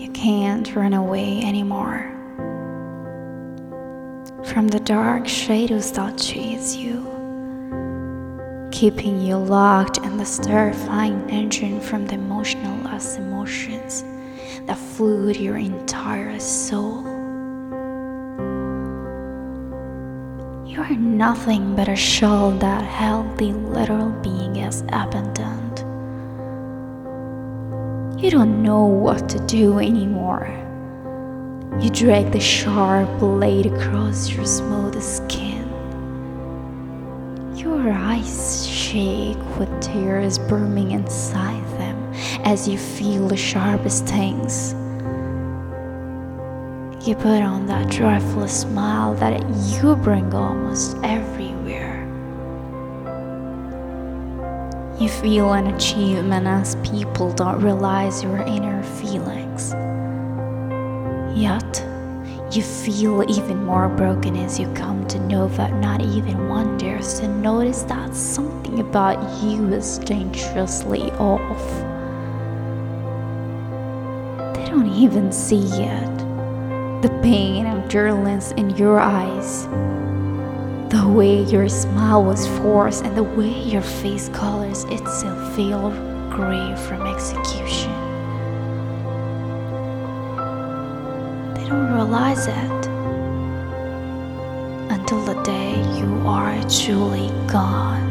You can't run away anymore from the dark shadows that chase you, keeping you locked in the terrifying engine from the emotionless emotions that flood your entire soul. You are nothing but a shell that held the literal being as abandoned. You don't know what to do anymore. You drag the sharp blade across your smooth skin. Your eyes shake with tears brimming inside them as you feel the sharpest stings. You put on that joyful smile that you bring almost everywhere. You feel an achievement as people don't realize your inner feelings. Yet, you feel even more broken as you come to know that not even one dares to notice that something about you is dangerously off. They don't even see it the pain and turbulence in your eyes, the way your smile was forced, and the way your face colors itself feel gray from execution. They don't realize it until the day you are truly gone.